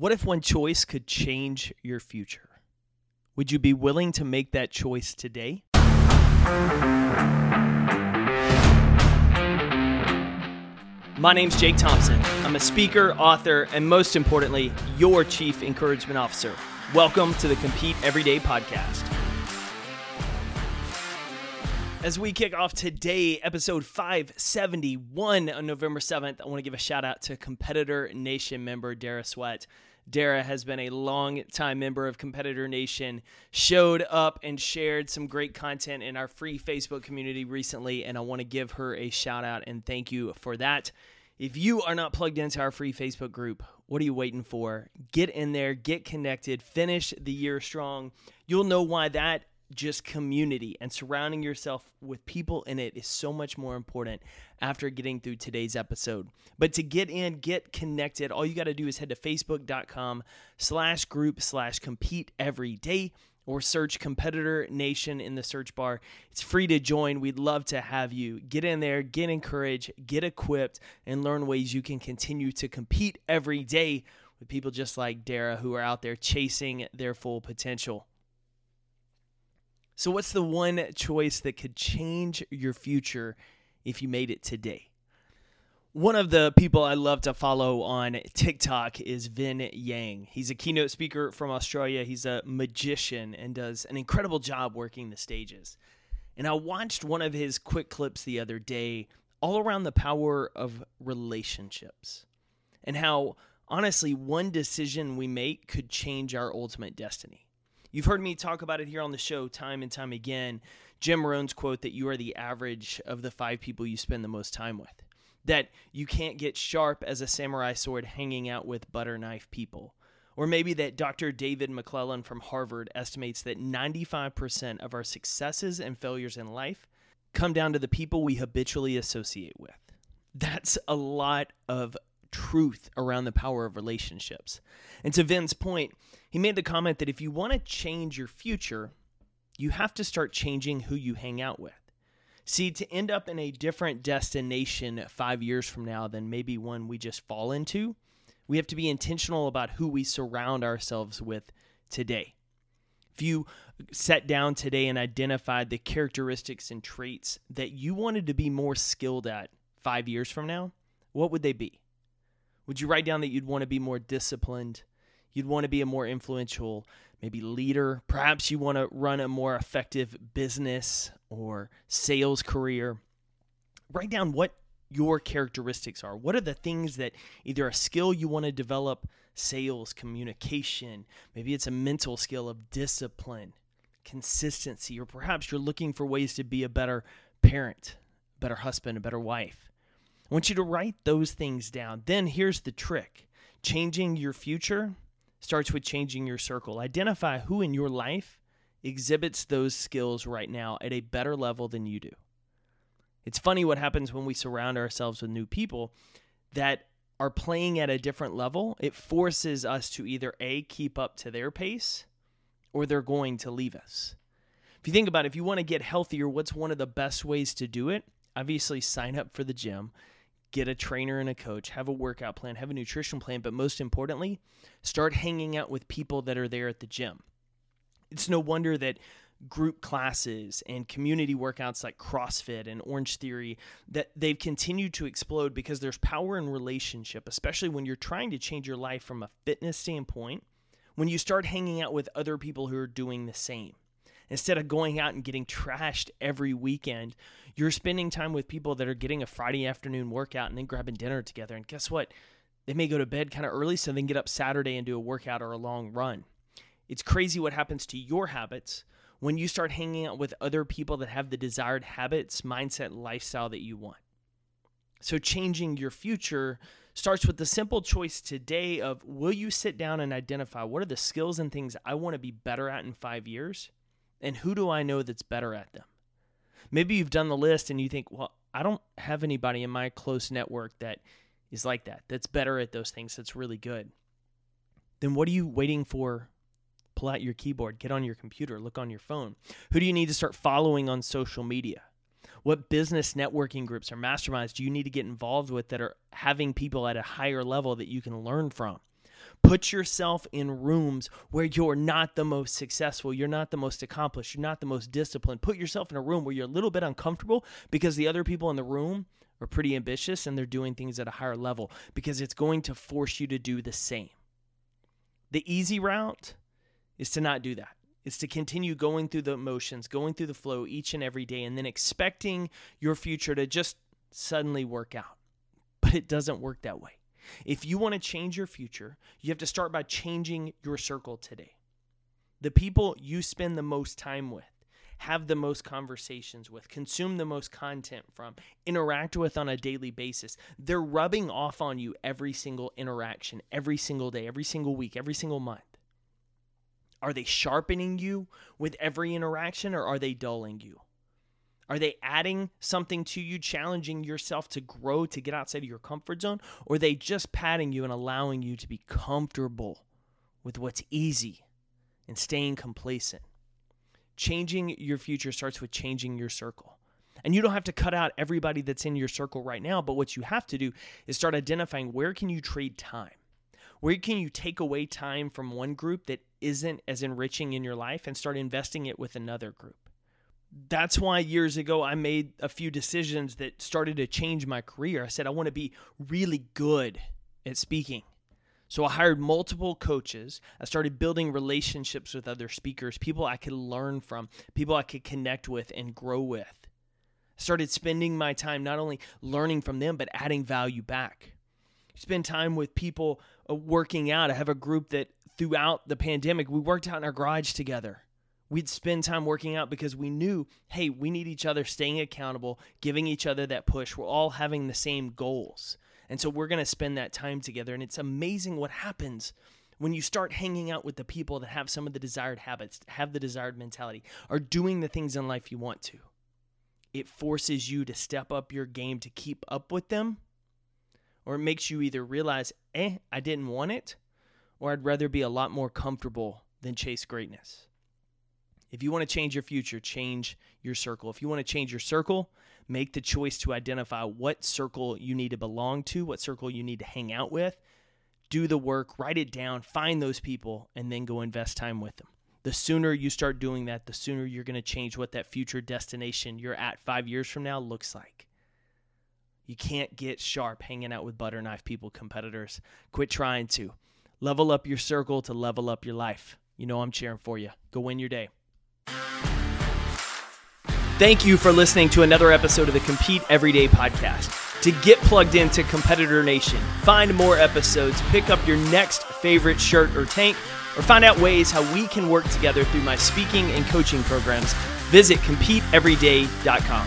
What if one choice could change your future? Would you be willing to make that choice today? My name's Jake Thompson. I'm a speaker, author, and most importantly, your chief encouragement officer. Welcome to the Compete Everyday podcast. As we kick off today, episode 571 on November 7th, I want to give a shout out to Competitor Nation member Dara Sweat. Dara has been a long time member of Competitor Nation, showed up and shared some great content in our free Facebook community recently, and I want to give her a shout out and thank you for that. If you are not plugged into our free Facebook group, what are you waiting for? Get in there, get connected, finish the year strong. You'll know why that just community and surrounding yourself with people in it is so much more important after getting through today's episode. But to get in get connected all you got to do is head to facebook.com slash group slash compete every day or search competitor nation in the search bar. It's free to join. We'd love to have you. Get in there get encouraged get equipped and learn ways you can continue to compete every day with people just like dara who are out there chasing their full potential so, what's the one choice that could change your future if you made it today? One of the people I love to follow on TikTok is Vinh Giang. He's a keynote speaker from Australia. He's a magician and does an incredible job working the stages. And I watched one of his quick clips the other day all around the power of relationships and how, honestly, one decision we make could change our ultimate destiny. You've heard me talk about it here on the show time and time again. Jim Rohn's quote that you are the average of the five people you spend the most time with. That you can't get sharp as a samurai sword hanging out with butter knife people. Or maybe that Dr. David McClelland from Harvard estimates that 95% of our successes and failures in life come down to the people we habitually associate with. That's a lot of truth around the power of relationships. And to Vinh's point, he made the comment that if you want to change your future, you have to start changing who you hang out with. See, to end up in a different destination five years from now than maybe one we just fall into, we have to be intentional about who we surround ourselves with today. If you sat down today and identified the characteristics and traits that you wanted to be more skilled at five years from now, what would they be? Would you write down that you'd want to be more disciplined? You'd want to be a more influential, maybe leader. Perhaps you want to run a more effective business or sales career. Write down what your characteristics are. What are the things that either a skill you want to develop, sales, communication, maybe it's a mental skill of discipline, consistency, or perhaps you're looking for ways to be a better parent, better husband, a better wife. I want you to write those things down. Then here's the trick changing your future starts with changing your circle. Identify who in your life exhibits those skills right now at a better level than you do. It's funny what happens when we surround ourselves with new people that are playing at a different level. It forces us to either A, keep up to their pace, or they're going to leave us. If you think about it, if you want to get healthier, what's one of the best ways to do it? Obviously, sign up for the gym get a trainer and a coach, have a workout plan, have a nutrition plan, but most importantly, start hanging out with people that are there at the gym. It's no wonder that group classes and community workouts like CrossFit and Orange Theory that they've continued to explode because there's power in relationship, especially when you're trying to change your life from a fitness standpoint, when you start hanging out with other people who are doing the same. Instead of going out and getting trashed every weekend, you're spending time with people that are getting a Friday afternoon workout and then grabbing dinner together. And guess what? They may go to bed kind of early so they can get up Saturday and do a workout or a long run. It's crazy what happens to your habits when you start hanging out with other people that have the desired habits, mindset, lifestyle that you want. So, changing your future starts with the simple choice today of will you sit down and identify what are the skills and things I want to be better at in five years? And who do I know that's better at them? Maybe you've done the list and you think, well, I don't have anybody in my close network that is like that, that's better at those things, that's really good. Then what are you waiting for? Pull out your keyboard, get on your computer, look on your phone. Who do you need to start following on social media? What business networking groups or masterminds do you need to get involved with that are having people at a higher level that you can learn from? Put yourself in rooms where you're not the most successful, you're not the most accomplished, you're not the most disciplined. Put yourself in a room where you're a little bit uncomfortable because the other people in the room are pretty ambitious and they're doing things at a higher level because it's going to force you to do the same. The easy route is to not do that. It's to continue going through the motions, going through the flow each and every day, and then expecting your future to just suddenly work out. But it doesn't work that way. If you want to change your future, you have to start by changing your circle today. The people you spend the most time with, have the most conversations with, consume the most content from, interact with on a daily basis, they're rubbing off on you every single interaction, every single day, every single week, every single month. Are they sharpening you with every interaction or are they dulling you? Are they adding something to you, challenging yourself to grow, to get outside of your comfort zone? Or are they just patting you and allowing you to be comfortable with what's easy and staying complacent? Changing your future starts with changing your circle. And you don't have to cut out everybody that's in your circle right now, but what you have to do is start identifying where can you trade time? Where can you take away time from one group that isn't as enriching in your life and start investing it with another group? That's why years ago I made a few decisions that started to change my career. I said, I want to be really good at speaking. So I hired multiple coaches. I started building relationships with other speakers, people I could learn from, people I could connect with and grow with. I started spending my time not only learning from them, but adding value back. Spend time with people uh, working out. I have a group that throughout the pandemic, we worked out in our garage together we'd spend time working out because we knew, hey, we need each other staying accountable, giving each other that push. We're all having the same goals. And so we're going to spend that time together. And it's amazing what happens when you start hanging out with the people that have some of the desired habits, have the desired mentality, are doing the things in life you want to. It forces you to step up your game to keep up with them, or it makes you either realize, eh, I didn't want it, or I'd rather be a lot more comfortable than chase greatness. If you want to change your future, change your circle. If you want to change your circle, make the choice to identify what circle you need to belong to, what circle you need to hang out with. Do the work, write it down, find those people, and then go invest time with them. The sooner you start doing that, the sooner you're going to change what that future destination you're at five years from now looks like. You can't get sharp hanging out with butter knife people, competitors. Quit trying to. Level up your circle to level up your life. You know I'm cheering for you. Go win your day. Thank you for listening to another episode of the Compete Everyday podcast. To get plugged into Competitor Nation, find more episodes, pick up your next favorite shirt or tank, or find out ways how we can work together through my speaking and coaching programs, visit CompeteEveryday.com.